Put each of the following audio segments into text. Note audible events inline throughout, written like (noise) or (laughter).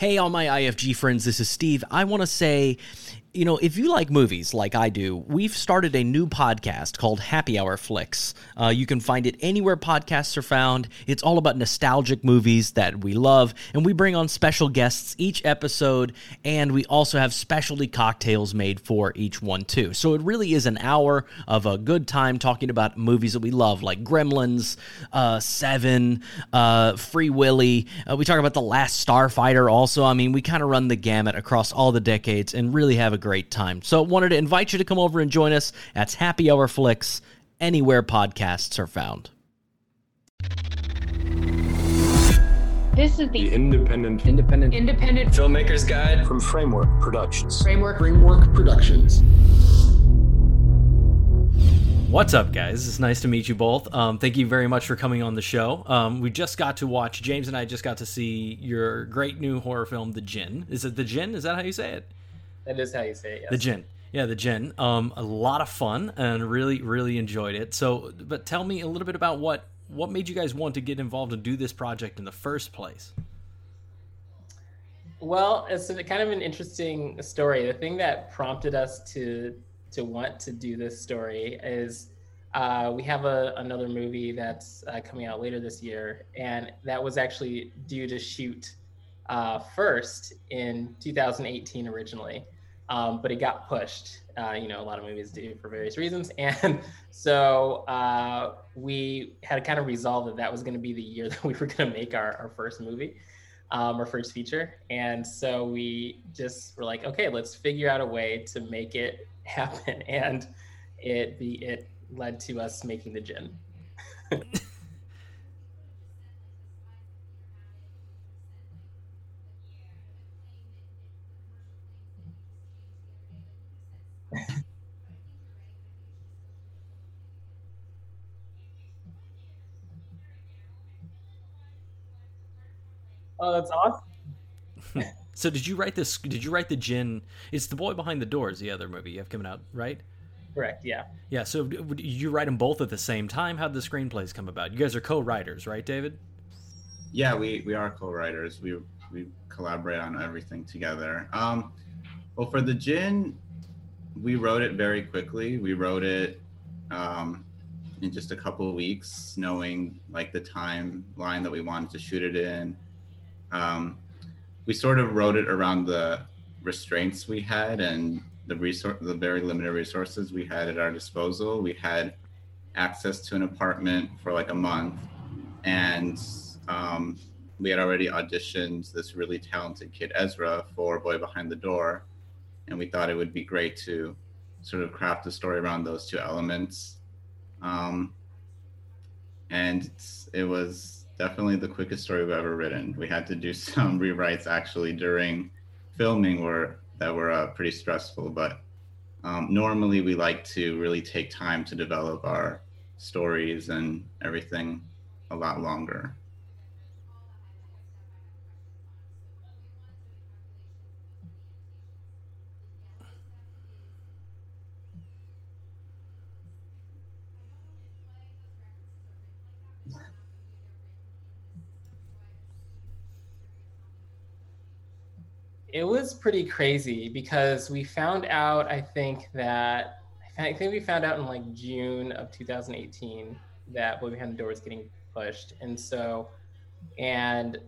Hey, all my IFG friends, this is Steve. I want to say you know, if you like movies like I do, we've started a new podcast called Happy Hour Flicks. Uh, you can find it anywhere podcasts are found. It's all about nostalgic movies that we love, and we bring on special guests each episode, and we also have specialty cocktails made for each one, too. So it really is an hour of a good time talking about movies that we love, like Gremlins, uh, Seven, uh, Free Willy. Uh, we talk about The Last Starfighter also. I mean, we kind of run the gamut across all the decades and really have a great time. So, wanted to invite you to come over and join us. That's Happy Hour Flicks, anywhere podcasts are found. This is the, the independent, independent, independent filmmaker's guide from Framework Productions. Framework, Framework Productions. What's up, guys? It's nice to meet you both. Um, thank you very much for coming on the show. Um, we just got to watch, James and I just got to see your great new horror film, The Djinn. Is it The Djinn? Is that how you say it? That is how you say it. Yes. The Djinn. Yeah, the Djinn. Um, a lot of fun and really, really enjoyed it. So, but tell me a little bit about what what made you guys want to get involved and do this project in the first place. Well, it's a, kind of an interesting story. The thing that prompted us to to want to do this story is uh, we have a, another movie that's uh, coming out later this year, and that was actually due to shoot uh, first in 2018 originally um, but it got pushed. Uh, you know, a lot of movies do for various reasons, (laughs) and so uh, we had kind of resolve that that was going to be the year (laughs) that we were going to make our, our first movie, um, our first feature, and so we just were like, okay, let's figure out a way to make it (laughs) happen, and it be it led to us making the Djinn. Oh, that's awesome. (laughs) so did you write this? Did you write the Djinn? It's the boy behind the doors. The other movie you have coming out, right? Correct. Yeah. Yeah. So did you write them both at the same time? How did the screenplays come about? You guys are co-writers, right, David? Yeah, we we are co-writers. We we collaborate on everything together. Um, well, for the Djinn, we wrote it very quickly. We wrote it um, in just a couple of weeks, knowing like the timeline that we wanted to shoot it in um, we sort of wrote it around the restraints we had and the resource, the very limited resources we had at our disposal. We had access to an apartment for like a month, and um, we had already auditioned this really talented kid Ezra for Boy Behind the Door, and we thought it would be great to sort of craft a story around those two elements. Um, and it was definitely the quickest story we've ever written. We had to do (laughs) some rewrites actually during filming were that were uh, pretty stressful, but um, normally we like to really take time to develop our stories and everything a lot longer. It was pretty crazy because we found out, I think that I think we found out in like June of 2018 that Boy Behind the Door was getting pushed, and so and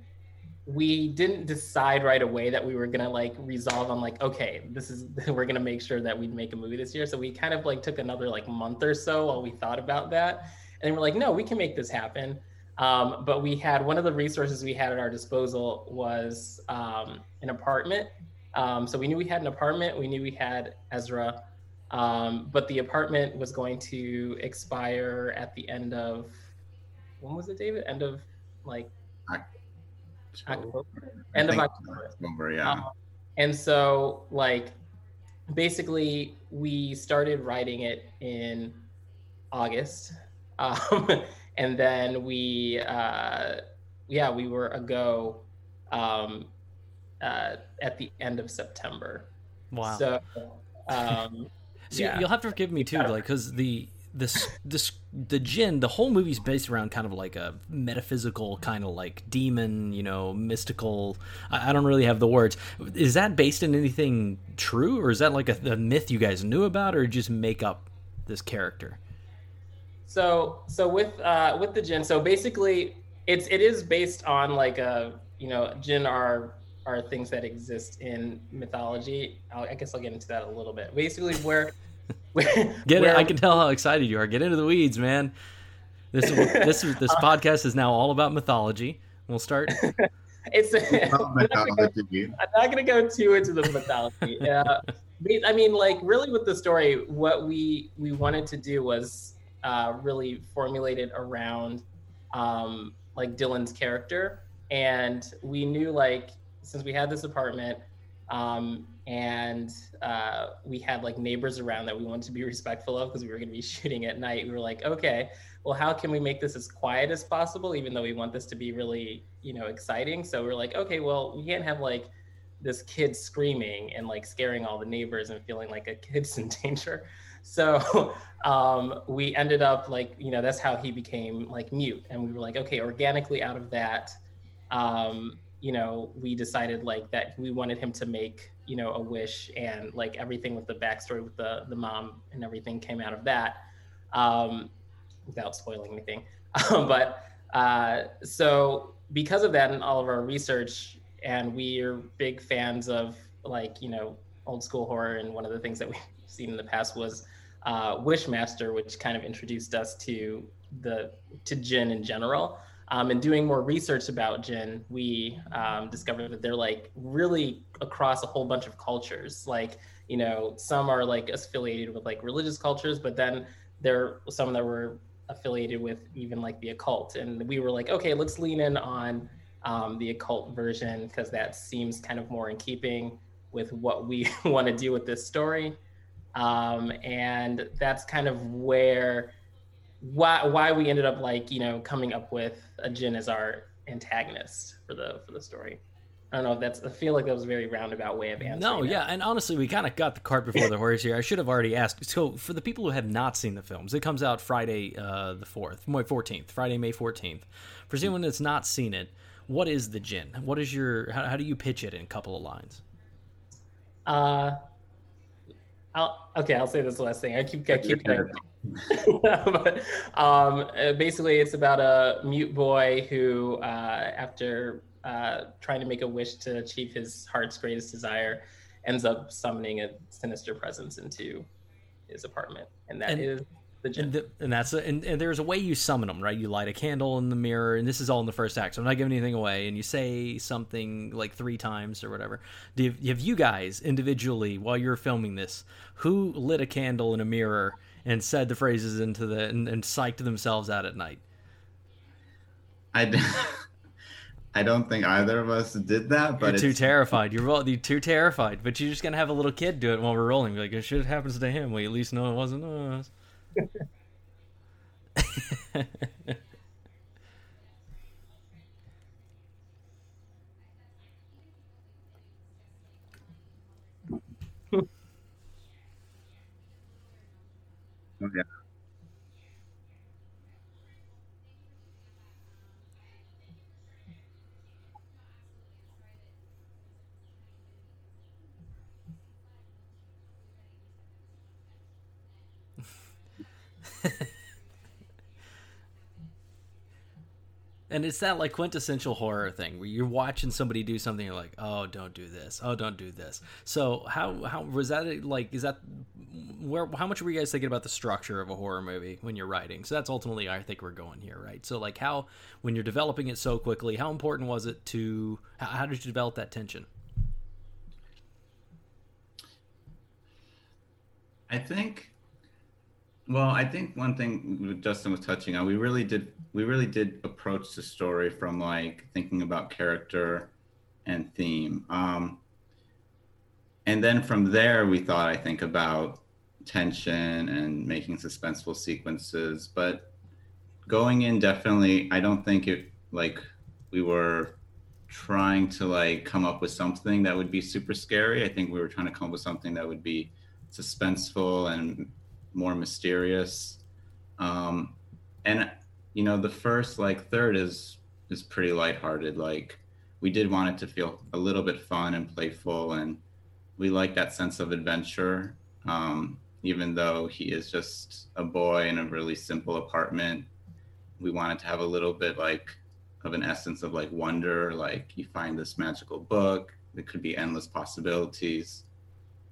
we didn't decide right away that we were gonna like resolve on like okay this is (laughs) we're gonna make sure that we'd make a movie this year. So we kind of like took another like month or so while we thought about that. And we're like no we can make this happen um, but we had one of the resources we had at our disposal was um, an apartment. Um, so we knew we had an apartment. We knew we had Ezra, um, but the apartment was going to expire at the end of when was it, David? End of like October. End of October. October yeah. Um, and so like basically we started writing it in August. (laughs) Um, and then we uh, yeah we were a go um, uh, at the end of September. Wow. So, um, (laughs) so yeah. you'll have to forgive me too, like because the this this the jinn the whole movie's based around kind of like a metaphysical kind of like demon you know mystical i, I don't really have the words is that based in anything true or is that like a, a myth you guys knew about or just make up this character So so with uh, with the jinn, so basically it's it is based on like a you know jinn are are things that exist in mythology. I'll, I guess I'll get into that a little bit. Basically, where (laughs) (laughs) where, get where it i can tell how excited you are get into the weeds man this this this (laughs) podcast is now all about mythology we'll start it's Well, I'm not gonna go- mythology. I'm not gonna go too into the mythology. Uh, I mean, like really with the story, what we we wanted to do was uh, really formulated around um, like Dylan's character, and we knew like since we had this apartment um, and uh, we had like neighbors around that we wanted to be (laughs) respectful of because we were going to be (laughs) shooting at night. We were like, okay, well, how can we make this as quiet as possible, even though we want this to be really, you know, exciting? So we're like, okay, well, we can't have like this kid screaming and like scaring all the neighbors and feeling like a kid's (laughs) in danger. So (laughs) um, we ended up like, you know, that's how he became like mute. And we were like, okay, organically out of that, um, you know, we decided like that we wanted him to make, you know, a wish and like everything with the backstory with the the mom and everything came out of that. Um, without spoiling anything. (laughs) But uh, so because of that and all of our research, and we are big fans of like you know old school horror, and one of the things that we've (laughs) seen in the past was uh, Wishmaster, which kind of introduced us to the to jinn in general. Um, and doing more research about jinn, we um, discovered that they're like really across a whole bunch of cultures. Like you know, some are like affiliated with like religious cultures, but then there are some that were affiliated with even like the occult and we were like okay let's lean in on um, the occult version because that seems kind of more in keeping with what we (laughs) want to do with this story um, and that's kind of where why why we ended up like you know coming up with a jinn as our antagonist for the for the story i don't know if that's i feel like that was a very roundabout way of answering No, yeah, and honestly, we kind of got the cart before the horse here. I should have already asked. So, for the people who have not seen the films, it comes out Friday uh, the fourth, May fourteenth, Friday, May fourteenth. For anyone that's not seen it, what is the Djinn? What is your? How, how do you pitch it in a couple of lines? Uh, I'll okay. I'll say this last thing. I keep I keep going. (laughs) but, um, uh, basically, it's about a mute boy who, uh, after uh, trying to make a wish to achieve his heart's greatest desire, ends up summoning a sinister presence into his apartment, and that And- is the And, the, and that's a, and, and there's a way you summon them, right? You light a candle in the mirror, and this is all in the first act, so I'm not giving anything away. And you say something like three times or whatever. Do you, have you guys individually, while you're filming this, who lit a candle in a mirror and said the phrases into the and, and psyched themselves out at night? I, d- (laughs) I don't think either of us did that, but you're too it's, terrified. You're, all- you're too terrified. But you're just gonna have a little kid do it while we're rolling. Be like, if shit happens to him, we at least know it wasn't us. Oh, And it's that like quintessential horror thing where you're watching somebody do something, you're like, oh, don't do this, oh, don't do this. So how how was that like? Is that where? How much were you guys thinking about the structure of a horror movie when you're writing? So that's ultimately, I think we're going here, right? So like, how when you're developing it so quickly, how important was it to? How, how did you develop that tension? I think. Well, I think one thing Justin was touching on, we really did, we really did approach the story from like thinking about character and theme, um, and then from there we thought, I think, about tension and making suspenseful sequences. But going in, definitely, I don't think it like we were trying to like come up with something that would be super scary. I think we were trying to come up with something that would be suspenseful and more mysterious. Um, and you know, the first like third is is pretty lighthearted. Like we did want it to feel a little bit fun and playful, and we like that sense of adventure. Um, even though he is just a boy in a really simple apartment, we wanted to have a little bit like of an essence of like wonder. Like you find this magical book, there could be endless possibilities.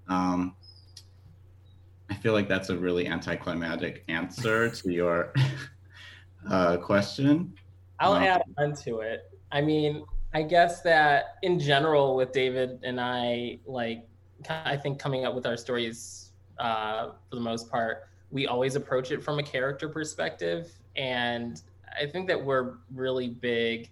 Um, I feel like that's a really anticlimactic answer to your (laughs) uh, question. I'll Um, add on to it. I mean, I guess that in general, with David and I, like, I think coming up with our stories uh, for the most part, we always approach it from a character perspective. And I think that we're really big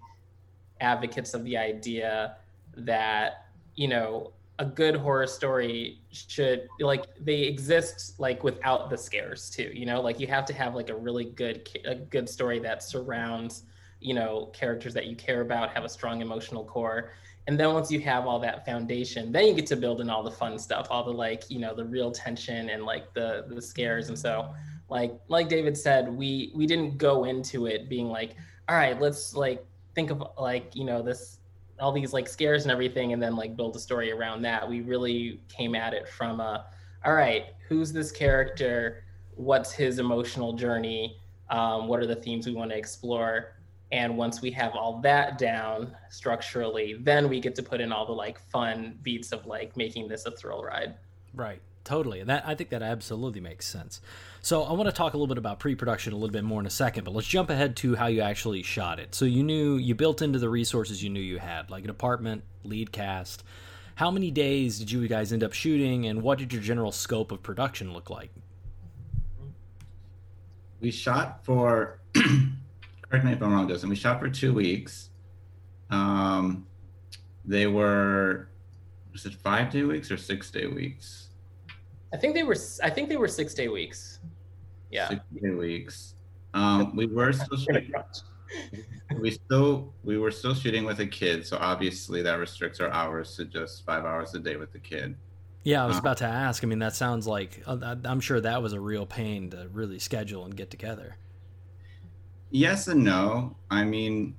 advocates of the idea that, you know, a good horror story should like they exist like without the scares too you know? Like you have to have like a really good a good story that surrounds you know characters that you care about have a strong emotional core. And then once you have all that foundation then you get to build in all the fun stuff all the like you know the real tension and like the the scares. And so like like david said we we didn't go into it being like all right let's like think of like you know this all these like scares and everything and then like build a story around that. We really came at it from a all right who's this character? What's his emotional journey? Um, what are the themes we want to explore? And once we have all that down structurally then we get to put in all the like fun beats of like making this a thrill ride. Right. Totally. And that I think that absolutely makes sense. So I want to talk a little bit about pre-production a little bit more in a second, but let's jump ahead to how you actually shot it. So you knew you built into the resources you knew you had, like an apartment, lead cast. How many days did you guys end up shooting and what did your general scope of production look like? We shot for, (clears throat) correct me if I'm wrong, Justin. We shot for two weeks. Um, they were, was it five day weeks or six day weeks? I think they were i think they were six day weeks yeah Six day weeks. Um, we were (laughs) still shooting, we still we were still shooting with a kid, so obviously that restricts our hours to just five hours a day with the kid. Yeah, I was Uh, about to ask. I mean, that sounds like uh, I'm sure that was a real pain to really schedule and get together. Yes and no. I mean,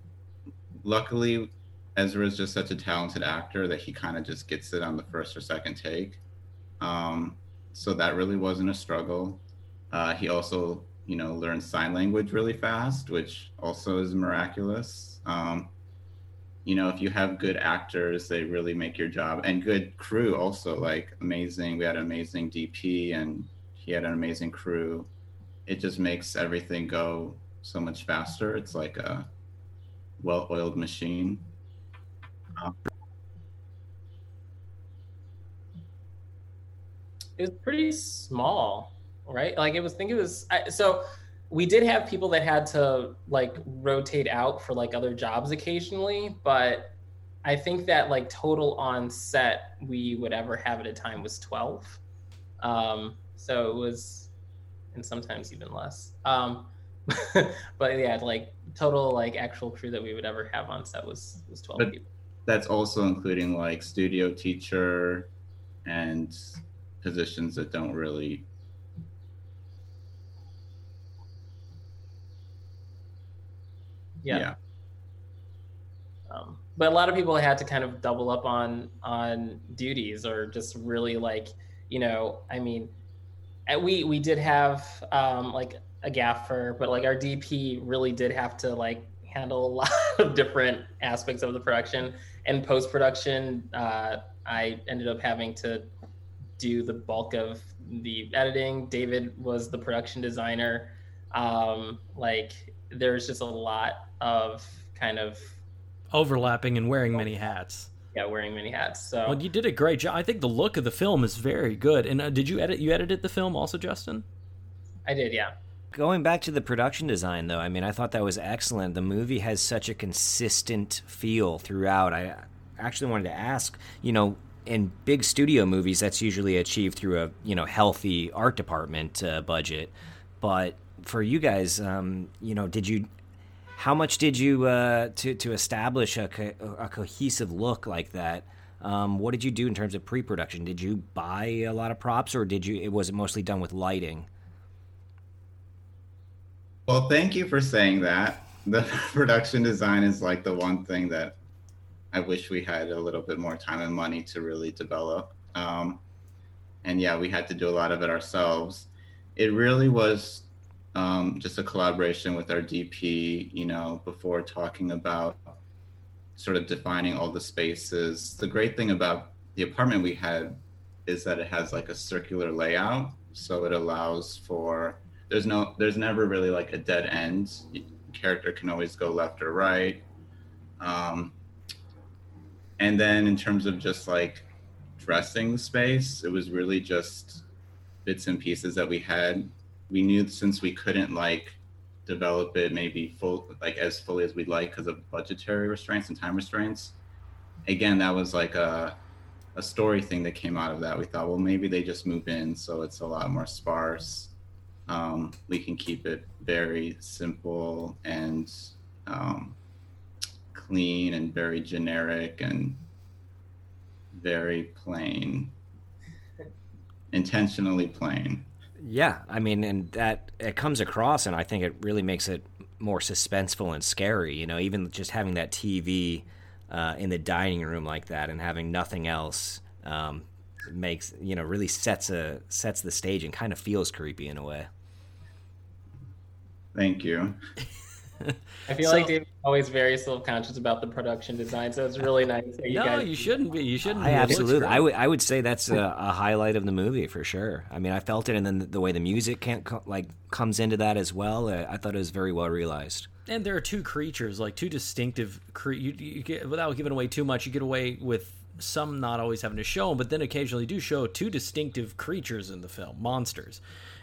luckily, Ezra is just such a talented actor that he kind of just gets it on the first or second take. Um, so that really wasn't a struggle. Uh, he also, you know, learned sign language really fast, which also is miraculous. Um, you know, if you have good actors, they really make your job, and good crew also. Like amazing, we had an amazing DP, and he had an amazing crew. It just makes everything go so much faster. It's like a well-oiled machine. Um, it was pretty small, right? Like it was, I think it was, I, so we did have people that had to like rotate out for like other jobs occasionally, but I think that like total on set we would ever have at a time was 12. Um, so it was, and sometimes even less. Um, (laughs) but yeah, like total like actual crew that we would ever have on set was was 12 But- people. that's also including like studio teacher and positions that don't really yeah. Um, but a lot of people had to kind of double up on on duties or just really like you know I mean uh, we we did have um, like a gaffer but like our DP really did have to like handle a (laughs) lot of different aspects of the production and post production uh, I ended up having to do the bulk of the editing David was the production designer um, like there's just a lot of kind of Overlapping and wearing many hats. yeah wearing many hats so Well, you did a great job. I think the look of the film is very good. And uh, did you edit? You edited the film also, Justin? i did yeah Going back to the production design, though, I mean, I thought that was excellent. The movie has such a consistent feel throughout. I actually wanted to ask, you know, in big studio movies, that's usually achieved through a you know healthy art department uh, budget. But for you guys, um, you know, did you? How much did you uh, to to establish a, co- a cohesive look like that? Um, what did you do in terms of pre-production? Did you buy a lot of props, or did you? It was it mostly done with lighting? Well, thank you for saying that. The (laughs) production design is like the one thing that I wish we had a little bit more time and money to really develop. Um, and yeah, we had to do a lot of it ourselves. It really was um, just a collaboration with our DP, you know, before talking about sort of defining all the spaces. The great thing about the apartment we had is that it has like a circular layout. So it allows for, there's no, there's never really like a dead end. Character can always go left or right. Um, and then in terms of just like dressing space, it was really just bits and pieces that we had. We knew since we couldn't like develop it maybe full like as fully as we'd like because of budgetary restraints and time restraints. Again, that was like a a story thing that came out of that. We thought, well, maybe they just move in, so it's a lot more sparse. Um, we can keep it very simple and um, clean and very generic and very plain, intentionally plain. Yeah, I mean, and that it comes across, and I think it really makes it more suspenseful and scary. You know, even just having that TV uh, in the dining room like that and having nothing else um, makes you know really sets a sets the stage and kind of feels creepy in a way. Thank you. (laughs) I feel So- like David's always very self-conscious about the production design, so it's really nice that you no, guys. you shouldn't be. You shouldn't. I be. Absolutely. I would, I would say that's a, a highlight of the movie for sure. I mean, I felt it, and then the, the way the music can co- like comes into that as well. Uh, I thought it was very well realized. And there are two creatures, like two distinctive. Cre- you, you get without giving away too much. You get away with some not always having to show them, but then occasionally do show two distinctive creatures in the film, monsters.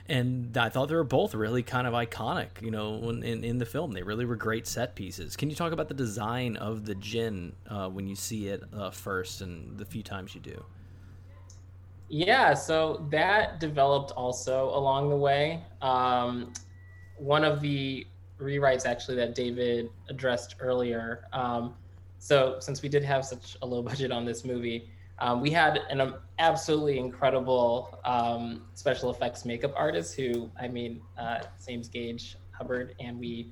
And I thought they were both really kind of iconic, you know, when, in in the film. They really were great set pieces. Can you talk about the design of the Djinn uh, when you see it uh, first and the few times you do? Yeah, so that developed also along the way. Um, one of the rewrites actually that David addressed earlier. Um, so since we did have such a low budget on this movie, um, we had an um, absolutely incredible um, special effects makeup artist who, I mean, uh, name's Gage Hubbard, and we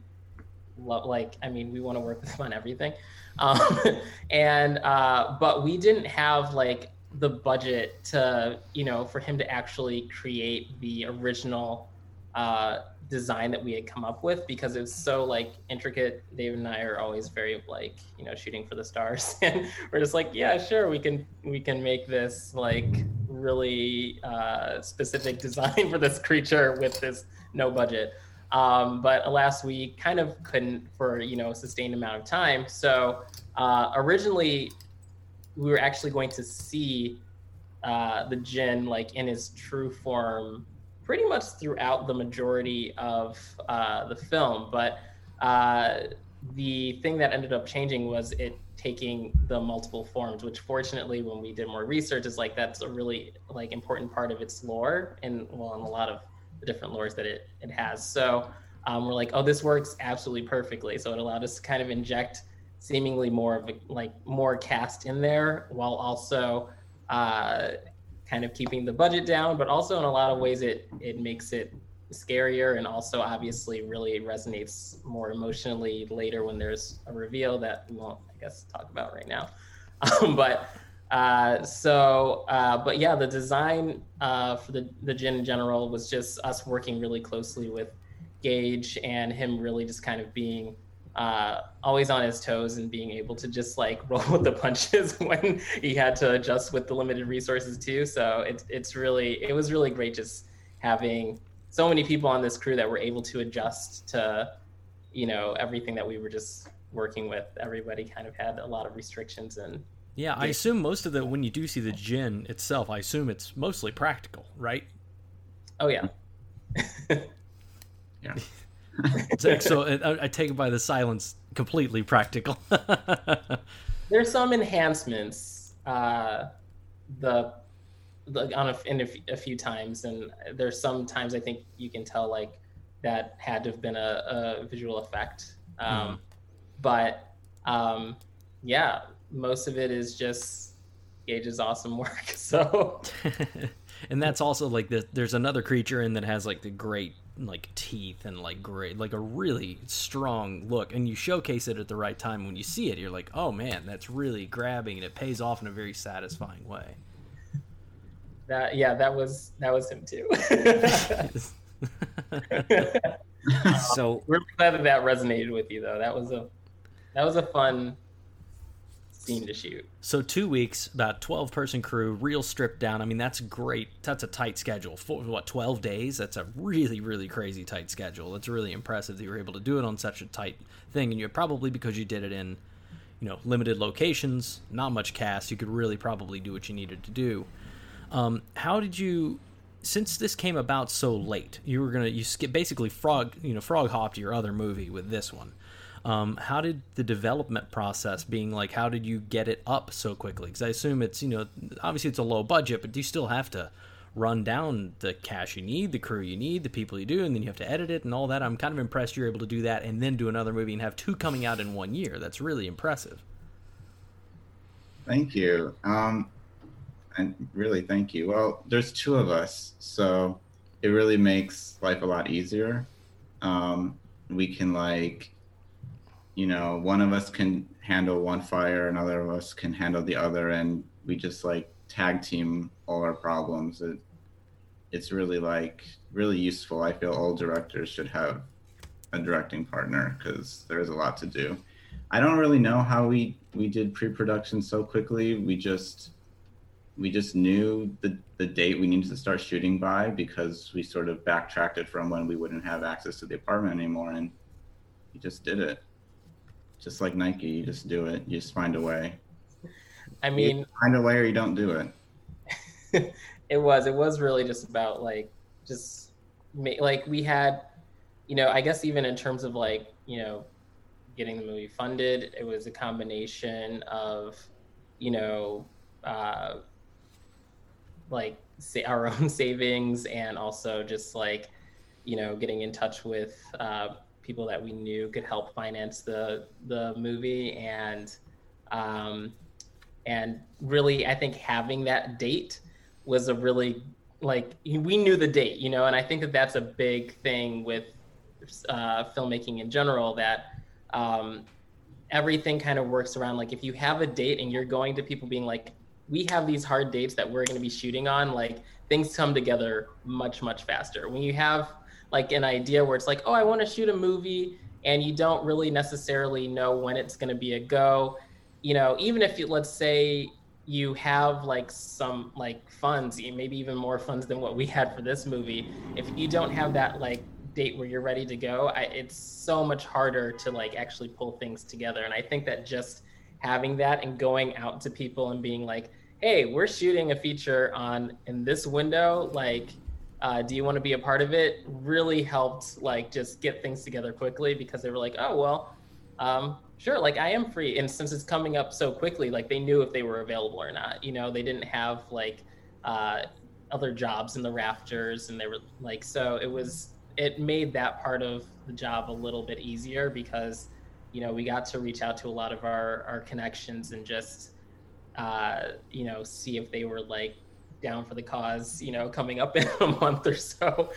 love like I mean we want to work (laughs) with him on everything, um, (laughs) and uh, but we didn't have like the budget to you know for him to actually create the original uh, design that we had come up with because it's so like intricate. David and I are always very like you know shooting for the stars, (laughs) and we're just like yeah sure we can we can make this like really uh, specific (laughs) design for this creature with this no budget. Um, but alas, we kind of couldn't for you know a sustained amount of time. So uh, originally, we were actually going to see uh, the Djinn like in his true form pretty much throughout the majority of uh, the film. But uh, the thing that ended up changing was it taking the multiple forms, which fortunately, when we did more research, is like that's a really like important part of its lore, and well, in a lot of the different lores that it it has. So um, we're like, oh, this works absolutely perfectly. So it allowed us to kind of inject seemingly more of a, like more cast in there, while also uh, kind of keeping the budget down. But also in a lot of ways, it it makes it scarier and also obviously really resonates more emotionally later when there's a reveal that we won't, I guess, talk about right now. (laughs) Um, but uh, so, uh, but yeah, the design uh, for the the Djinn in general was just us working really closely with Gage and him really just kind of being uh, always on his toes and being able to just like (laughs) roll with the punches (laughs) when he had to adjust with the limited resources too. So it's it's really it was really great just having so many people on this crew that were able to adjust to you know everything that we were just working with. Everybody kind of had a lot of restrictions and Yeah, I assume most of the when you do see the Djinn itself, I assume it's mostly practical, right? oh yeah. (laughs) Yeah. (laughs) So, so I, I take it by the silence, completely practical. (laughs) there's some enhancements uh the, the on a, in a, a few times and there's some times i think you can tell like that had to have been a, a visual effect. Um but um yeah most of it is just gage's awesome work (laughs) so. And that's also like the, there's another creature in that has like the great like teeth and like great like a really strong look and you showcase it at the right time when you see it you're like oh man that's really grabbing and it pays off in a very satisfying way That yeah, that was that was him too. (laughs) (laughs) So We're glad that that resonated with you though. That was a that was a fun scene to shoot. So two weeks, about twelve person crew, real stripped down. I mean, that's great. That's a tight schedule. For what twelve days? That's a really, really crazy tight schedule. That's really impressive that you were able to do it on such a tight thing, and you're probably because you did it in, you know, limited locations, not much cast. You could really probably do what you needed to do. Um, how did you? Since this came about so late, you were gonna you skip basically frog you know frog hopped your other movie with this one. Um, how did the development process being like? How did you get it up so quickly? Because I assume it's you know obviously it's a low budget, but you still have to run down the cash you need, the crew you need, the people you do, and then you have to edit it and all that. I'm kind of impressed you're able to do that and then do another movie and have two coming out in one year. That's really impressive. Thank you. Um, and really, thank you. Well, there's two of us, so it really makes life a lot easier. Um, we can like, you know, one of us can handle one fire, another of us can handle the other, and we just like tag team all our problems. It, it's really like really useful. I feel all directors should have a directing partner because there's a lot to do. I don't really know how we we did pre-production so quickly. We just we just knew the the date we needed to start shooting by because we sort of backtracked it from when we wouldn't have access to the apartment anymore, and we just did it. Just like Nike, you just do it. You just find a way. I You mean, find a way or you don't do it. (laughs) it was it was really just about like just ma- like we had you know i guess even in terms of like you know getting the movie funded it was a combination of you know uh like say our (laughs) own savings and also just like you know getting in touch with uh people that we knew could help finance the the movie. And um and really i think having that date was a really like we knew the date you know and i think that that's a big thing with uh, filmmaking in general that um, everything kind of works around like if you have a date and you're going to people being like we have these hard dates that we're going to be shooting on like things come together much much faster. When you have like an idea where it's like oh i want to shoot a movie and you don't really necessarily know when it's going to be a go. You know even if you let's say you have like some like funds maybe even more funds than what we had for this movie if you don't have that like date where you're ready to go I, it's so much harder to like actually pull things together. And i think that just having that and going out to people and being like hey we're shooting a feature on in this window like uh, do you want to be a part of it really helped like just get things together quickly because they were like oh well um, sure like i am free. And since it's coming up so quickly like they knew if they were available or not you know they didn't have like uh, other jobs in the rafters and they were like so it was it made that part of the job a little bit easier because you know we got to reach out to a lot of our our connections and just uh, you know see if they were like down for the cause you know coming up (laughs) in a month or so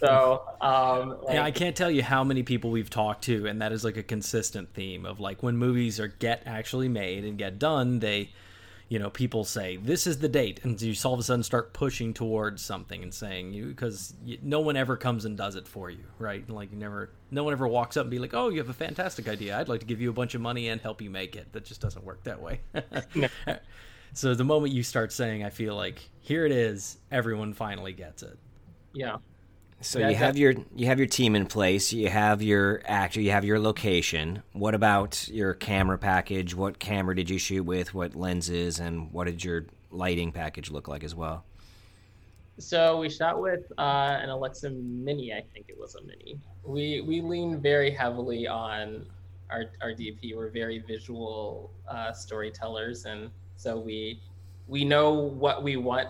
so um like, yeah, I can't tell you how many people we've talked to, and that is like a consistent theme of like when movies are get actually made and get done, they, you know, people say this is the date, and you all of a sudden start pushing towards something and saying you because no one ever comes and does it for you, right? Like you never, no one ever walks up and be like, oh, you have a fantastic idea, I'd like to give you a bunch of money and help you make it. That just doesn't work that way. (laughs) So the moment you start saying, I feel like here it is, everyone finally gets it. yeah So Yeah, you that- have your you have your team in place, you have your actor, you have your location. What about your camera package? What camera did you shoot with? What lenses and what did your lighting package look like as well? So we shot with uh, an Alexa Mini, I think it was a Mini. We we lean very heavily on our our DP. We're very visual uh, storytellers, and so we we know what we want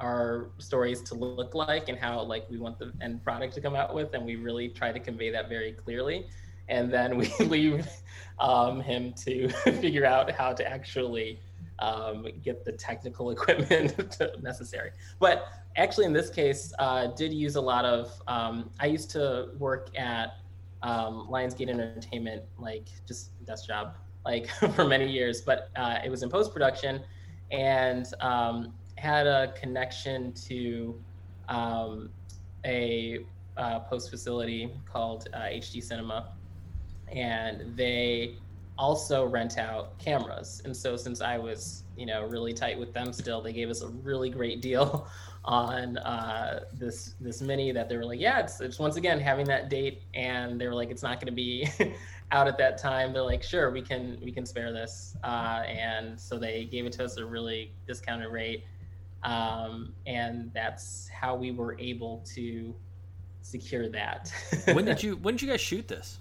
our stories to look like and how like we want the end product to come out with, and we really try to convey that very clearly. And then we (laughs) leave um, him to (laughs) figure out how to actually um, get the technical (laughs) equipment necessary. But actually, in this case, uh, did use a lot of. Um, I used to work at um, Lionsgate Entertainment, like just desk job, like (laughs) for many years. But uh, it was in post production, and um, had a connection to um, a uh, post facility called uh, HD Cinema, and they also rent out cameras. And so since I was, you know, really tight with them still, they gave us a really great deal (laughs) on uh, this this mini that they were like, yeah, it's, it's once again having that date, and they were like, it's not going to be (laughs) out at that time. They're like, sure, we can we can spare this, uh, and so they gave it to us a really discounted rate, um, and that's how we were able to secure that. (laughs) when did you when did you guys shoot this?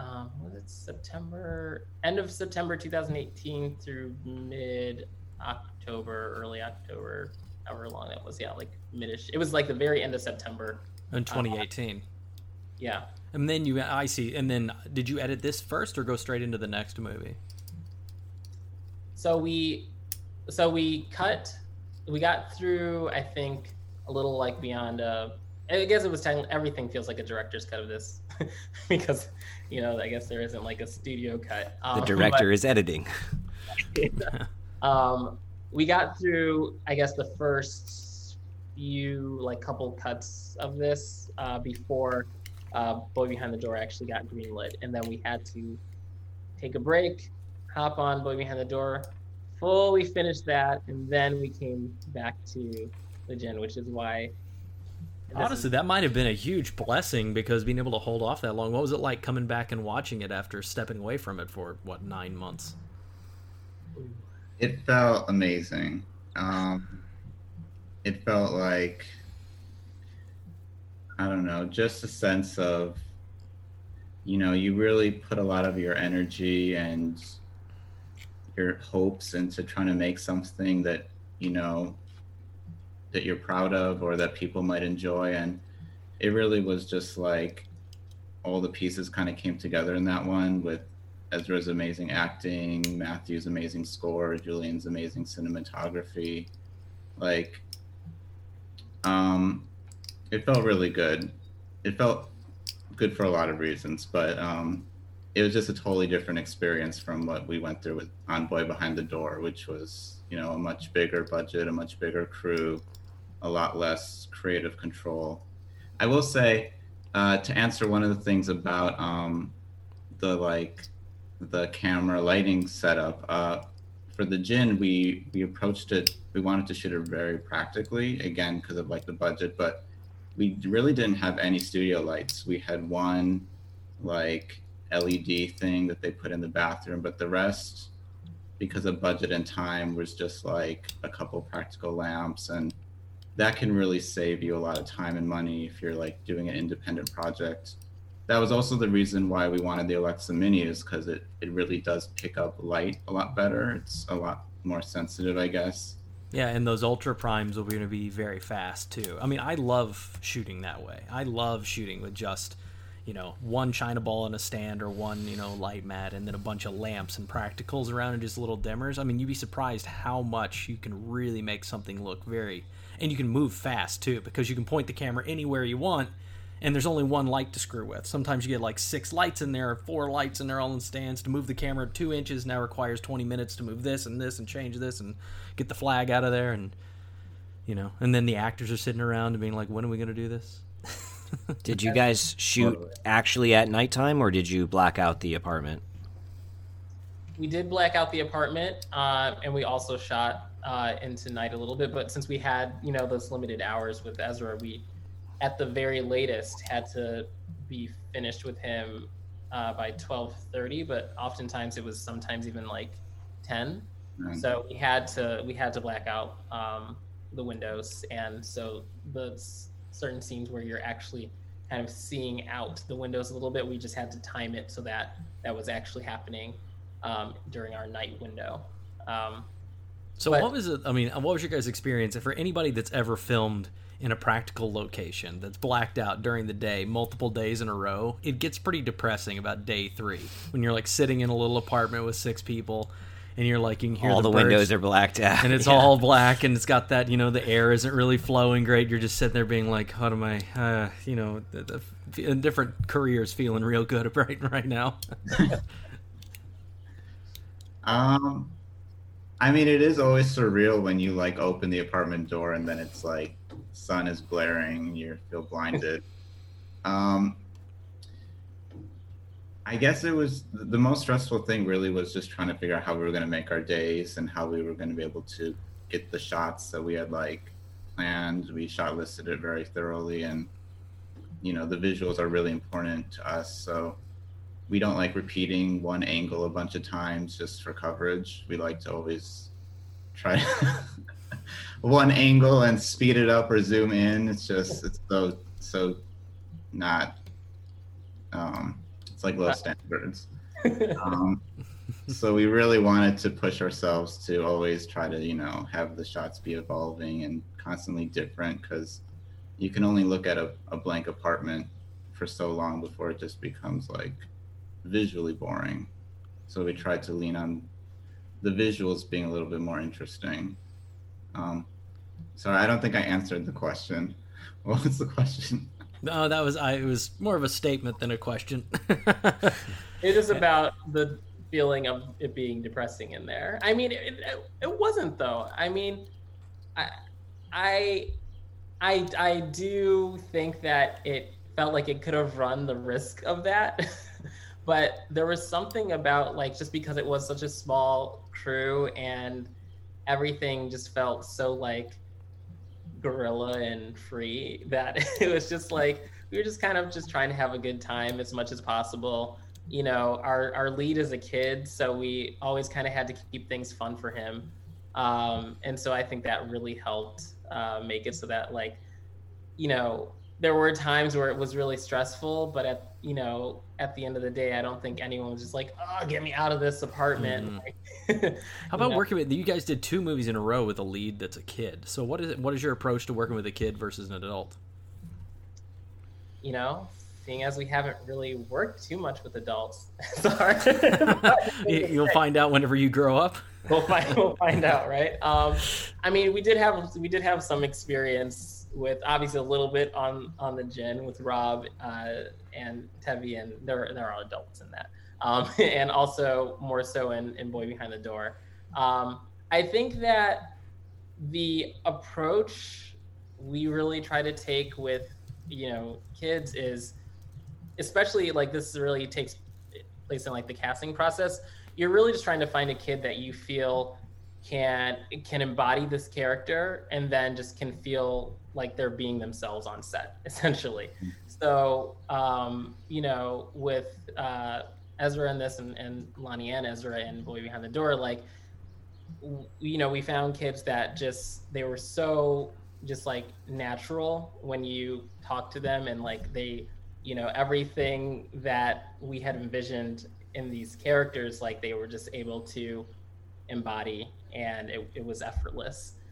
Um, was it September, end of September 2018 through mid October, early October, however long that was. Yeah, like midish. It was like the very end of September. In 2018. Yeah. And then you, I see. And then did you edit this first or go straight into the next movie? So we, so we cut, we got through, I think, a little like beyond, uh, I guess it was technically, everything feels like a director's cut of this (laughs) because, you know, I guess there isn't like a studio cut. Um, the director but, is editing. (laughs) um, we got through, I guess, the first few like couple cuts of this uh, before uh, Boy Behind the Door actually got greenlit, and then we had to take a break, hop on Boy Behind the Door, fully finish that, and then we came back to the Djinn, which is why Honestly, is... that might have been a huge blessing because being able to hold off that long. What was it like coming back and watching it after stepping away from it for what nine months? It felt amazing. Um, it felt like I don't know, just a sense of you know, you really put a lot of your energy and your hopes into trying to make something that you know that you're proud of or that people might enjoy and it really was just like all the pieces kind of came together in that one with Ezra's amazing acting, Matthew's amazing score, Julian's amazing cinematography. Like um it felt really good. It felt good for a lot of reasons, but um it was just a totally different experience from what we went through with Envoy Behind the Door, which was, you know, a much bigger budget, a much bigger crew, a lot less creative control. I will say, uh, to answer one of the things about um, the like the camera lighting setup uh, for the Djinn, we we approached it. We wanted to shoot it very practically, again because of like the budget, but we really didn't have any studio lights. We had one like LED thing that they put in the bathroom, but the rest, because of budget and time, was just like a couple practical lamps and that can really save you a lot of time and money if you're like doing an independent project. That was also the reason why we wanted the Alexa Mini is because it, it really does pick up light a lot better. It's a lot more sensitive, I guess. Yeah, and those ultra primes will be going to be very fast too. I mean, I love shooting that way. I love shooting with just, you know, one china ball in a stand or one, you know, light mat and then a bunch of lamps and practicals around and just little dimmers. I mean, you'd be surprised how much you can really make something look very and you can move fast too because you can point the camera anywhere you want and there's only one light to screw with. Sometimes you get like six lights in there, or four lights in there all in stands. To move the camera two inches now requires 20 minutes to move this and this and change this and get the flag out of there. And, you know, and then the actors are sitting around and being like, when are we going to do this? Did you guys shoot actually at nighttime or did you black out the apartment? We did black out the apartment uh, and we also shot uh, into night a little bit. But since we had, you know, those limited hours with Ezra, we, at the very latest, had to be finished with him uh, by 12:30. But oftentimes it was sometimes even like 10. Mm-hmm. So we had to we had to black out um, the windows, and so the s- certain scenes where you're actually kind of seeing out the windows a little bit, we just had to time it so that that was actually happening um, during our night window. Um, so but, what was it? I mean, what was your guys' experience? For anybody that's ever filmed in a practical location that's blacked out during the day, multiple days in a row, it gets pretty depressing about day three when you're like sitting in a little apartment with six people and you're like, you can hear All the, birds, windows are blacked out, and it's (laughs) Yeah. all black, and it's got that, you know, the air isn't really flowing great. You're just sitting there being like, how am I, uh, you know, the, the, in different careers feeling real good (laughs) right right now. (laughs) Um, I mean, it is always surreal when you like open the apartment door and then it's like sun is blaring, and you feel blinded. um, I guess it was the most stressful thing. Really, was just trying to figure out how we were going to make our days and how we were going to be able to get the shots that we had like planned. We shot listed it very thoroughly, and you know the visuals are really important to us. So we don't like repeating one angle a bunch of times just for coverage. We like to always try (laughs) one angle and speed it up or zoom in. It's just it's so so not um it's like low standards. (laughs) Um, so we really wanted to push ourselves to always try to you know have the shots be evolving and constantly different because you can only look at a, a blank apartment for so long before it just becomes like visually boring. So we tried to lean on the visuals being a little bit more interesting. Um, sorry, I don't think I answered the question. (laughs) What was the question? No, that was I. It was more of a statement than a question. (laughs) It is about the feeling of it being depressing in there. I mean, it, it, it wasn't though. I mean, I, I, I, I do think that it felt like it could have run the risk of that, (laughs) but there was something about like just because it was such a small crew and everything just felt so like guerrilla and free that (laughs) it was just like we were just kind of just trying to have a good time as much as possible. You know our our lead is a kid so we always kind of had to keep things fun for him. Um, and so i think that really helped uh, make it so that like you know there were times where it was really stressful but at you know at the end of the day i don't think anyone was just like oh get me out of this apartment Like, (laughs) How about know? working with you guys? Did two movies in a row with a lead that's a kid. So what is it? What is your approach to working with a kid versus an adult? you know seeing as we haven't really worked too much with adults (laughs) it's (laughs) hard You- You'll find out whenever you grow up. we'll find we'll find out, right? Um, I mean, we did have we did have some experience with obviously a little bit on on the Djinn with Rob uh, and Tevy, and there there are adults in that, um, (laughs) and also more so in in Boy Behind the Door. Um, I think that the approach we really try to take with you know kids is especially like this really takes place in like the casting process. You're really just trying to find a kid that you feel can can embody this character and then just can feel like they're being themselves on set (laughs) essentially so um you know with uh ezra and this and, and lonnie and ezra and boy behind the door like w- you know we found kids that just they were so just like natural when you talk to them and like they you know everything that we had envisioned in these characters like they were just able to embody and it, it was effortless. (laughs)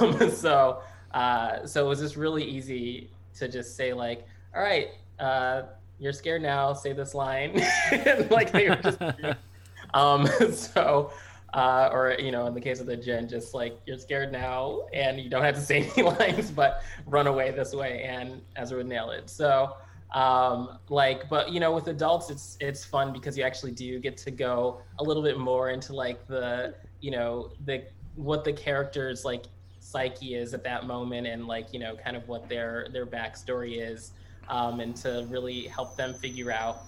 Um, so uh, so it was just really easy to just say like all right uh, you're scared now say this line. (laughs) Like they were just (laughs) um, (laughs) so uh, or you know in the case of the Djinn just like you're scared now and you don't have to say any lines but run away this way and ezra would nail it. So um, like but you know with adults it's it's fun because you actually do get to go a little bit more into like the you know the what the characters like psyche is at that moment and like you know kind of what their their backstory is um, and to really help them figure out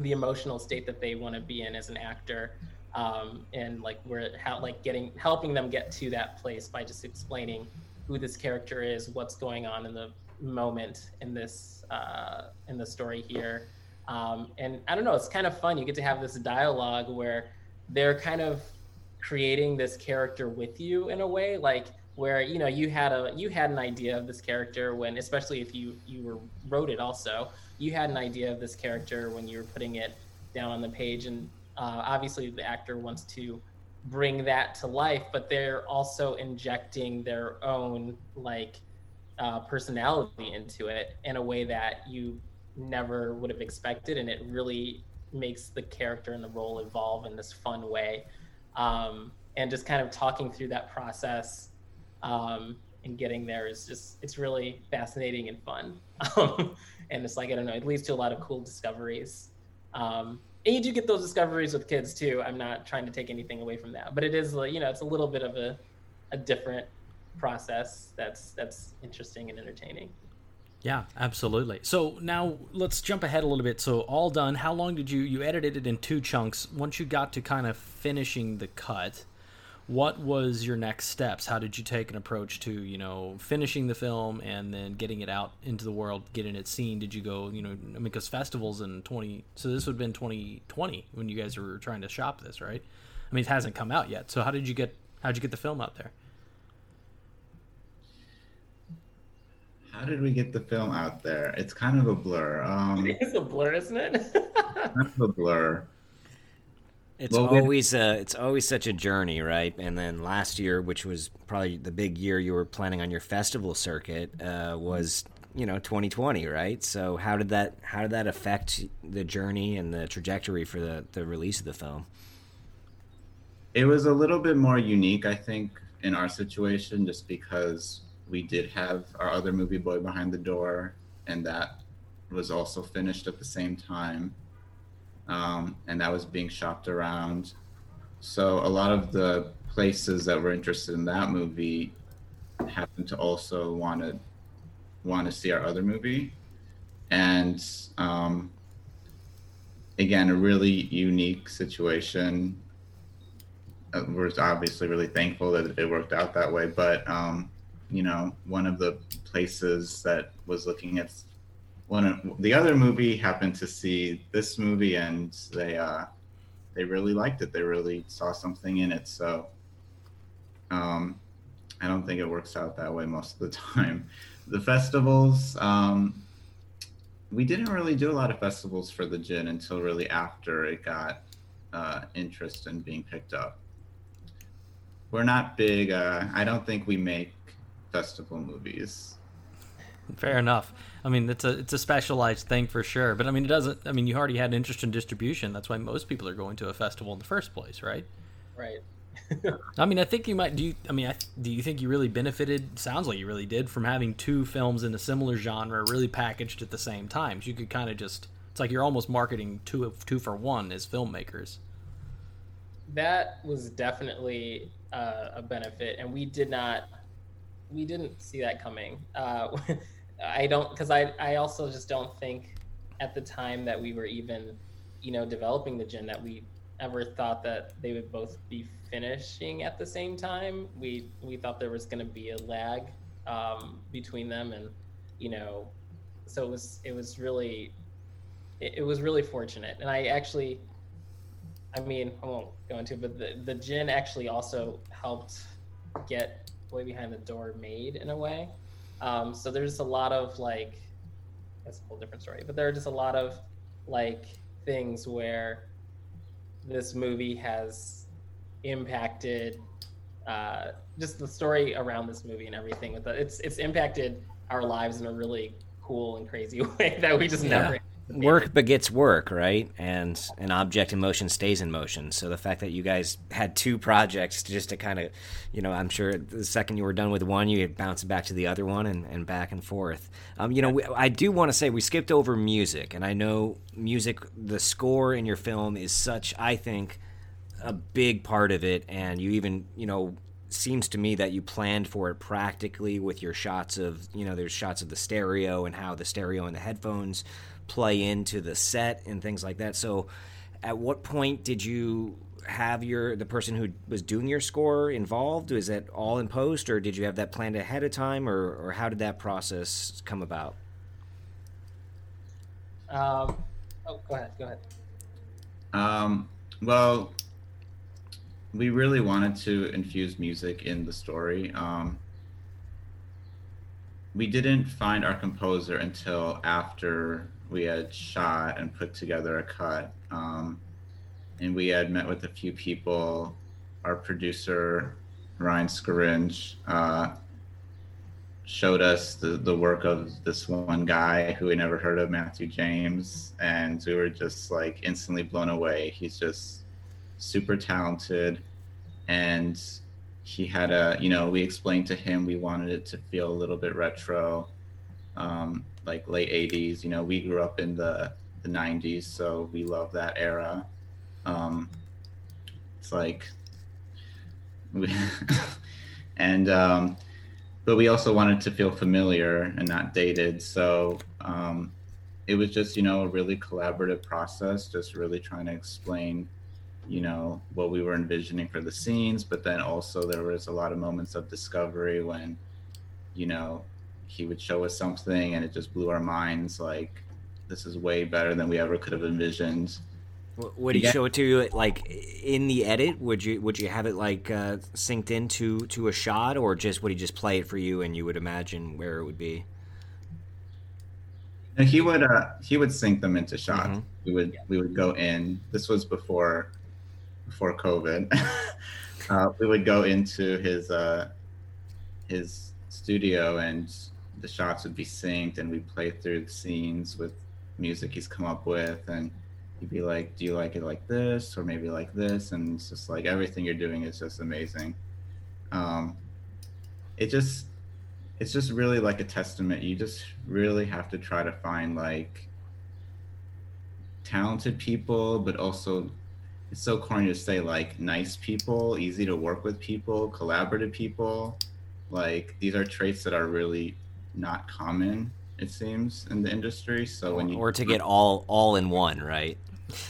the emotional state that they want to be in as an actor um, and like we're how like getting helping them get to that place by just explaining who this character is what's going on in the moment in this uh, in the story here. Um, and i don't know it's kind of fun you get to have this dialogue where they're kind of creating this character with you in a way like where you know you had a you had an idea of this character when especially if you you were wrote it also you had an idea of this character when you were putting it down on the page. And uh, obviously the actor wants to bring that to life but they're also injecting their own like uh, personality into it in a way that you never would have expected. And it really makes the character and the role evolve in this fun way. Um, and just kind of talking through that process um, and getting there is just it's really fascinating and fun um, (laughs) and it's like i don't know it leads to a lot of cool discoveries um, and you do get those discoveries with kids too i'm not trying to take anything away from that but it is like you know it's a little bit of a, a different process that's that's interesting and entertaining yeah, absolutely. So now let's jump ahead a little bit. So all done. How long did you you edited it in two chunks? Once you got to kind of finishing the cut, what was your next steps? How did you take an approach to you know finishing the film and then getting it out into the world, getting it seen? Did you go you know I mean because festivals in twenty so this would have been twenty twenty when you guys were trying to shop this, right? I mean it hasn't come out yet. So how did you get how did you get the film out there? How did we get the film out there? It's kind of a blur. Um, (laughs) it is a blur, isn't it? kind of a blur. It's well, always uh, it's always such a journey, right? And then last year, which was probably the big year you were planning on your festival circuit, uh, was you know 2020, right? So how did that how did that affect the journey and the trajectory for the the release of the film? It was a little bit more unique, I think, in our situation, just because we did have our other movie, Boy Behind the Door, and that was also finished at the same time. Um, and that was being shopped around. So a lot of the places that were interested in that movie happened to also want to want to see our other movie, and um, again, a really unique situation. Uh, we're obviously really thankful that it worked out that way, but um, you know, one of the places that was looking at one the other movie happened to see this movie and they uh they really liked it. They really saw something in it. So um I don't think it works out that way most of the (laughs) time. The festivals, um we didn't really do a lot of festivals for the Djinn until really after it got uh, interest in being picked up. We're not big. Uh, I don't think we make festival movies. Fair enough. I mean, it's a it's a specialized thing for sure. But I mean, it doesn't. I mean, you already had an interest in distribution. That's why most people are going to a festival in the first place, right? Right. (laughs) I mean, I think you might. Do you? I mean, I, do you think you really benefited? Sounds like you really did from having two films in a similar genre, really packaged at the same time. So you could kind of just. It's like you're almost marketing two of two for one as filmmakers. That was definitely uh, a benefit, and we did not we didn't see that coming. Uh, (laughs) I don't because I I also just don't think at the time that we were even you know developing the Djinn that we ever thought that they would both be finishing at the same time. We we thought there was going to be a lag um, between them, and you know, so it was it was really it, it was really fortunate. And I actually, I mean, I won't go into, it, but the the Djinn actually also helped get Boy Behind the Door made in a way. Um, so there's a lot of like, that's a whole different story, but there are just a lot of like things where this movie has impacted uh, just the story around this movie and everything with it. It's it's impacted our lives in a really cool and crazy (laughs) way that we just yeah. never work begets work, right? And an object in motion stays in motion. So the fact that you guys had two projects just to kind of, you know, I'm sure the second you were done with one, you bounced back to the other one and, and back and forth. Um, you know, we, I do want to say we skipped over music, and I know music, the score in your film is such, I think, a big part of it, and you even, you know, seems to me that you planned for it practically with your shots of you know there's shots of the stereo and how the stereo and the headphones play into the set and things like that. So, at what point did you have your the person who was doing your score involved? Was that all in post, or did you have that planned ahead of time, or or how did that process come about? Um, oh, go ahead. Go ahead. Um, well, we really wanted to infuse music in the story. Um, we didn't find our composer until after we had shot and put together a cut. Um, and we had met with a few people. Our producer, Ryan Scaringe, uh, showed us the, the work of this one guy who we never heard of, Matthew James. And we were just like instantly blown away. He's just super talented. and he had a you know we explained to him we wanted it to feel a little bit retro um, like late 80s you know we grew up in the the 90s so we love that era. Um, it's like we, (laughs) and um, but we also wanted to feel familiar and not dated so um, it was just you know a really collaborative process just really trying to explain you know what we were envisioning for the scenes but then also there was a lot of moments of discovery when you know he would show us something and it just blew our minds like this is way better than we ever could have envisioned Would he Yeah. show it to you like in the edit? Would you would you have it like uh, synced into to a shot, or just would he just play it for you and you would imagine where it would be? And he would uh he would sync them into shots. Mhm. We would we would go in. This was before before COVID. (laughs) uh, we would go into his uh his studio and the shots would be synced and we'd play through the scenes with music he's come up with and he'd be like, Do you like it like this or maybe like this? And it's just like everything you're doing is just amazing. Um it just it's just really like a testament. You just really have to try to find like talented people, but also it's so corny to say like nice people, easy to work with people, collaborative people. Like these are traits that are really not common, it seems, in the industry. So when you or to get all all in one, right?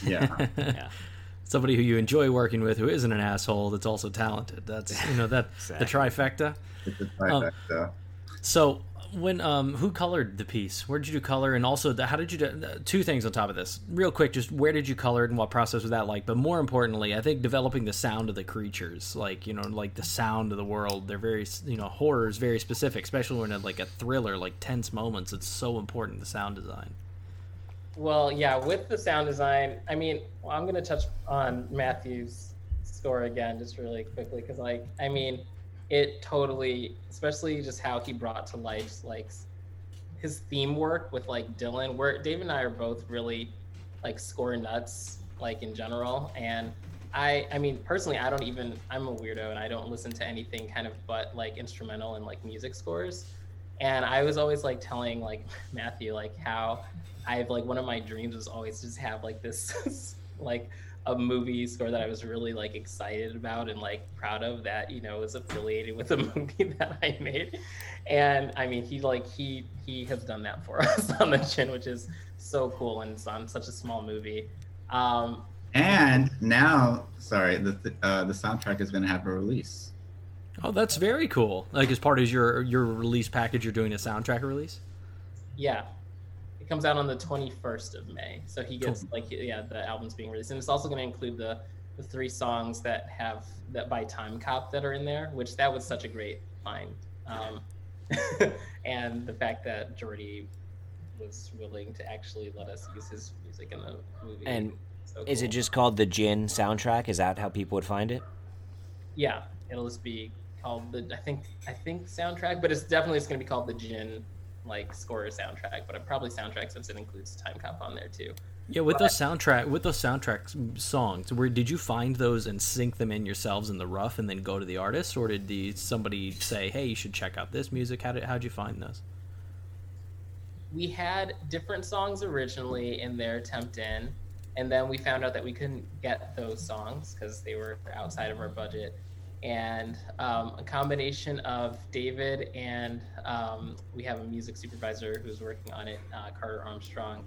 yeah, (laughs) Yeah. (laughs) Somebody who you enjoy working with, who isn't an asshole, that's also talented. That's you know that the trifecta. it's a Um, trifecta. So when um who colored the piece? Where did you do color? And also, the, how did you do? uh, Two things on top of this, real quick. Just where did you color it, and what process was that like? But more importantly, I think developing the sound of the creatures, like you know, like the sound of the world. They're very you know horror is very specific, especially when it's like a thriller, like tense moments. It's so important the sound design. Well, yeah, with the sound design, I mean, well, I'm gonna touch on Matthew's score again, just really quickly, because like, I mean, it totally, especially just how he brought to life like his theme work with like Dylan. Where Dave and I are both really like score nuts, like in general, and I, I mean, personally, I don't even, I'm a weirdo, and I don't listen to anything kind of but like instrumental and like music scores. And I was always like telling like (laughs) Matthew like how I've like one of my dreams was always just have like this (laughs) like a movie score that I was really like excited about and like proud of that you know was affiliated with a (laughs) movie that I made. And I mean he like he he has done that for (laughs) us on the Djinn, which is so cool and it's on such a small movie. Um And now, sorry, the uh, the soundtrack is going to have a release. Oh, that's very cool. Like as part of your your release package, you're doing a soundtrack release. yeah. It comes out on the 21st of May. So he gets like yeah, the album's being released. And it's also going to include the the three songs that have that by Time Cop that are in there, which that was such a great find. Um, (laughs) and the fact that Jordy was willing to actually let us use his music in the movie. And So Is it just called the Djinn soundtrack? Is that how people would find it? Yeah, it'll just be called the I think I think soundtrack, but it's definitely it's gonna be called the Djinn like score or soundtrack, but probably soundtrack since it includes Time Cop on there too. Yeah, with those soundtrack with those soundtrack songs, where did you find those and sync them in yourselves in the rough, and then go to the artist, or did the, somebody say, "Hey, you should check out this music"? How did how'd you find those? we had different songs originally in their attempt in and then we found out that we couldn't get those songs because they were outside of our budget and um, a combination of david and um, we have a music supervisor who's working on it uh, carter armstrong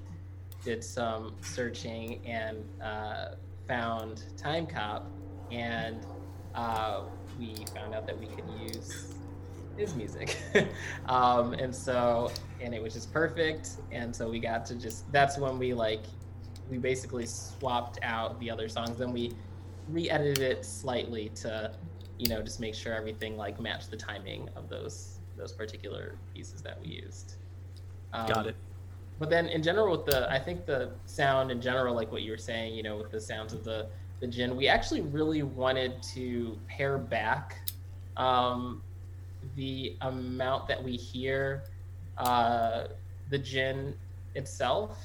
did some searching and uh, found time cop. And uh, we found out that we could use his music. (laughs) Um, and so and it was just perfect. And so we got to just that's when we like we basically swapped out the other songs. Then we re-edited it slightly to you know just make sure everything like matched the timing of those those particular pieces that we used um, Got it. but then in general with the i think the sound in general like what you were saying you know with the sounds of the the Djinn we actually really wanted to pare back um, the amount that we hear uh, the Djinn itself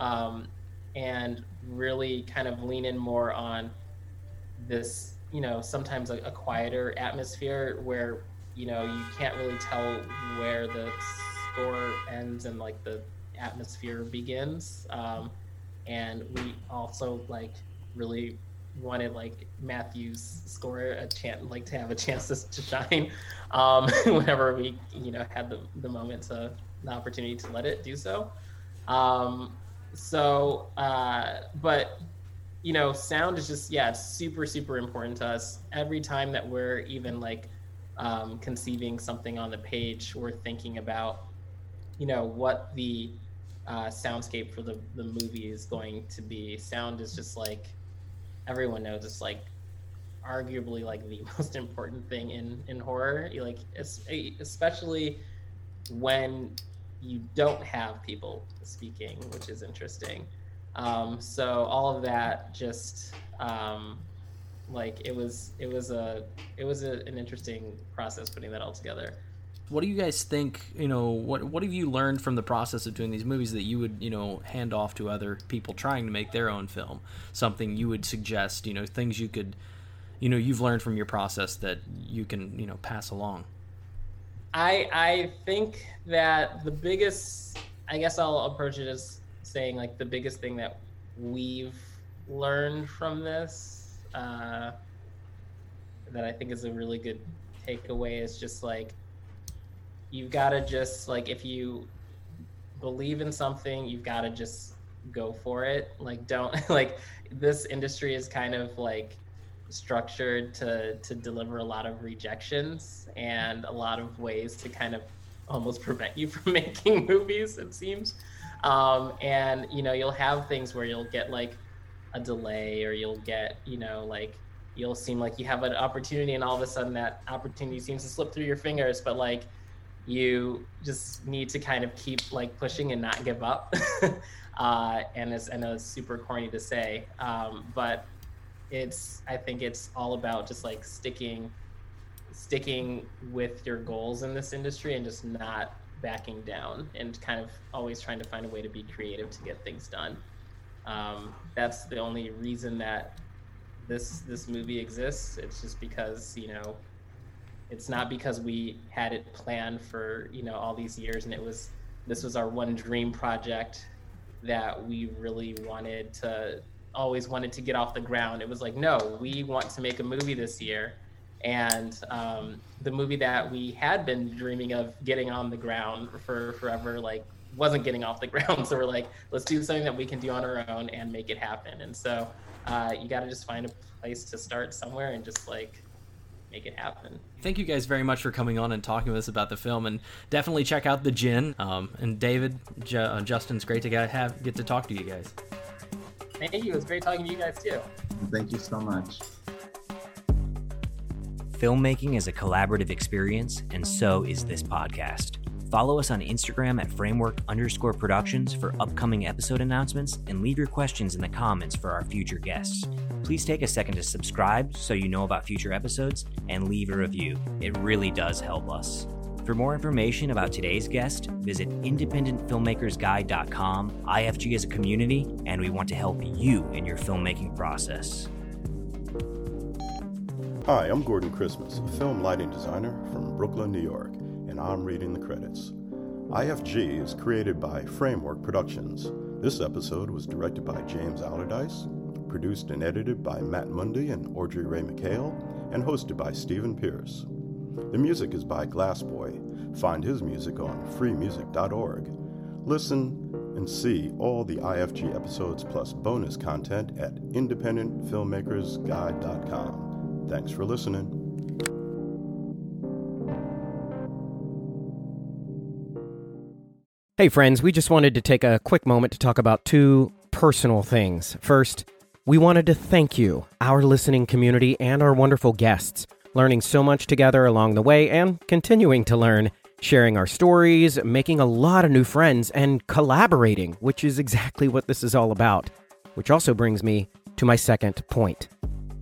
um, and really kind of lean in more on this you know sometimes a, a quieter atmosphere where you know you can't really tell where the score ends and like the atmosphere begins. Um, and we also like really wanted like Matthew's score a chance like to have a chance to, to shine um, (laughs) whenever we you know had the, the moment to the opportunity to let it do so. Um, so uh, but you know sound is just yeah super super important to us. Every time that we're even like um, conceiving something on the page we're thinking about you know what the uh, soundscape for the, the movie is going to be. Sound is just like everyone knows it's like arguably like the (laughs) most important thing in in horror. Like especially when you don't have people speaking which is interesting um, so all of that just um, like it was it was a it was a, an interesting process putting that all together. What do you guys think you know what what have you learned from the process of doing these movies that you would you know hand off to other people trying to make their own film? Something you would suggest you know things you could you know you've learned from your process that you can you know pass along? I i think that the biggest i guess i'll approach it as saying like the biggest thing that we've learned from this uh, that i think is a really good takeaway is just like you've got to just like if you believe in something you've got to just go for it. Like don't (laughs) like this industry is kind of like structured to to deliver a lot of rejections and a lot of ways to kind of almost prevent you (laughs) from making movies it seems um, and you know you'll have things where you'll get like a delay or you'll get you know like you'll seem like you have an opportunity and all of a sudden that opportunity seems to slip through your fingers but like you just need to kind of keep like pushing and not give up. (laughs) uh, and it's, I know it's super corny to say, um, but it's I think it's all about just like sticking sticking with your goals in this industry and just not backing down and kind of always trying to find a way to be creative to get things done. Um, that's the only reason that this this movie exists. It's just because you know it's not because we had it planned for you know all these years and it was this was our one dream project that we really wanted to always wanted to get off the ground it was like no we want to make a movie this year and um, the movie that we had been dreaming of getting on the ground for forever like wasn't getting off the (laughs) ground so we're like let's do something that we can do on our own and make it happen and so uh, you got to just find a place to start somewhere and just like make it happen. Thank you guys very much for coming on and talking with us about the film, and definitely check out the Djinn Um, and David, J- uh, Justin's great to get have get to talk to you guys. Thank you. It was great talking to you guys too. Thank you so much. Filmmaking is a collaborative experience, and so is this podcast. Follow us on Instagram at framework underscore productions for upcoming episode announcements and leave your questions in the comments for our future guests. Please take a second to subscribe so you know about future episodes and leave a review. It really does help us. For more information about today's guest, visit independentfilmmakersguide.com. IFG is a community, and we want to help you in your filmmaking process. Hi, I'm Gordon Christmas, a film lighting designer from Brooklyn, New York and I'm reading the credits. IFG is created by Framework Productions. This episode was directed by James Allardyce, produced and edited by Matt Mundy and Audrey Ray McHale, and hosted by Stephen Pierce. The music is by Glassboy. Find his music on freemusic.org. Listen and see all the IFG episodes plus bonus content at independentfilmmakersguide.com. Thanks for listening. Hey, friends, we just wanted to take a quick moment to talk about two personal things. First, we wanted to thank you, our listening community, and our wonderful guests, learning so much together along the way and continuing to learn, sharing our stories, making a lot of new friends, and collaborating, which is exactly what this is all about. Which also brings me to my second point.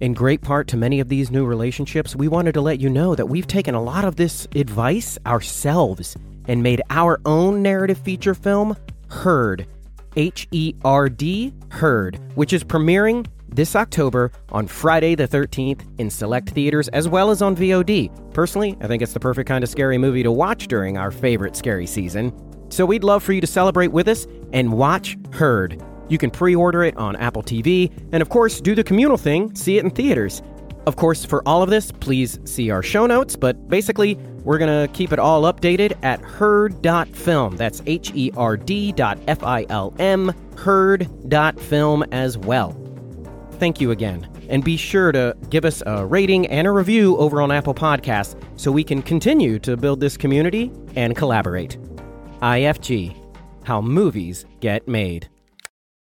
In great part to many of these new relationships, we wanted to let you know that we've taken a lot of this advice ourselves and made our own narrative feature film, Herd. H E R D, Herd, which is premiering this October on Friday the 13th in select theaters as well as on VOD. Personally, I think it's the perfect kind of scary movie to watch during our favorite scary season. So we'd love for you to celebrate with us and watch Herd. You can pre order it on Apple TV, and of course, do the communal thing, see it in theaters. Of course, for all of this, please see our show notes, but basically, we're going to keep it all updated at herd.film. That's H E R D dot F I L M, herd.film as well. Thank you again. And be sure to give us a rating and a review over on Apple Podcasts so we can continue to build this community and collaborate. IFG How Movies Get Made.